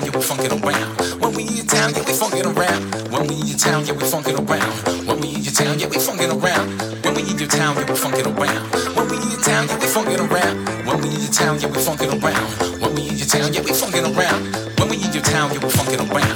town, yeah, we around. When we in town, yeah, we funkin' around. When we in your town, yeah, we funkin' around. When we in your town, yeah, we funkin' around. When we in your town, yeah, we funkin' around. When we in your town, yeah, we funkin' around. When we in your town, yeah, we funkin' around. When we in your town, yeah, we funkin' around. When we in your town, yeah, we funkin' around.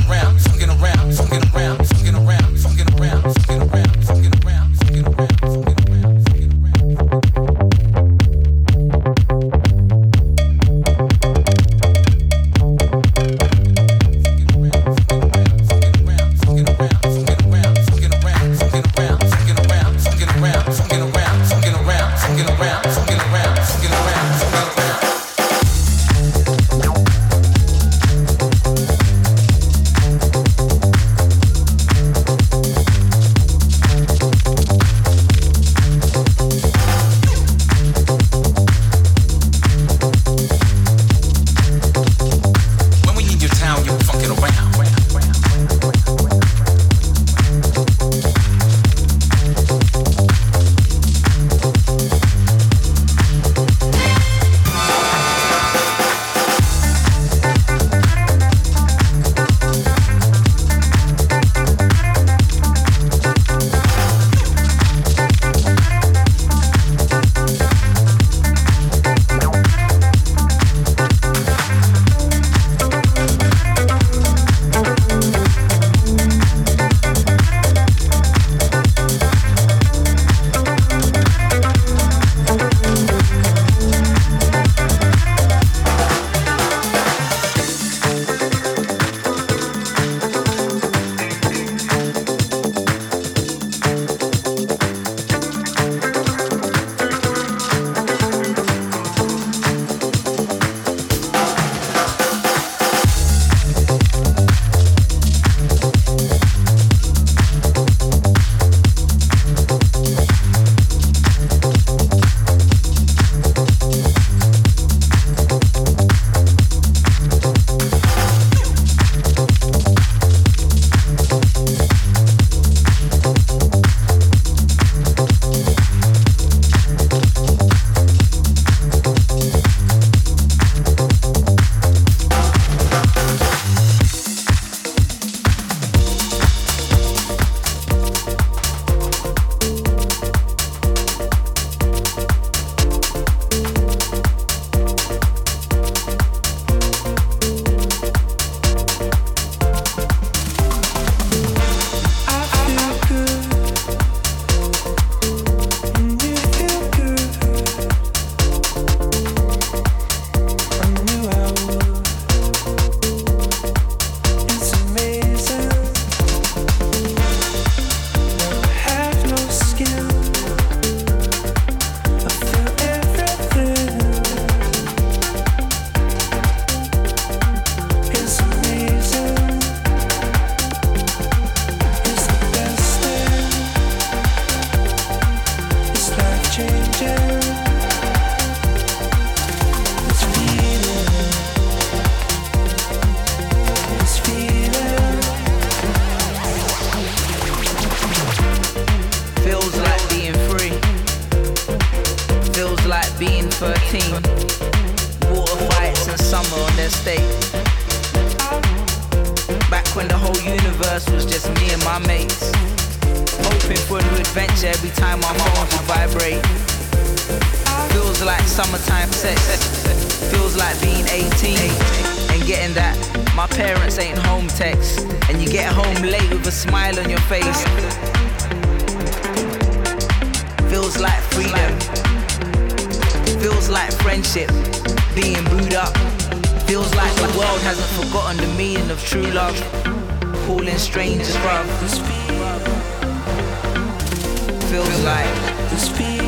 universe was just me and my mates. Hoping for a new adventure every time my phones would vibrate. Feels like summertime sex. Feels like being 18 and getting that my parents ain't home text. And you get home late with a smile on your face. Feels like freedom. Feels like friendship. Being booed up. Feels like the world hasn't forgotten the meaning of true love. Calling strangers, bruv. Feels like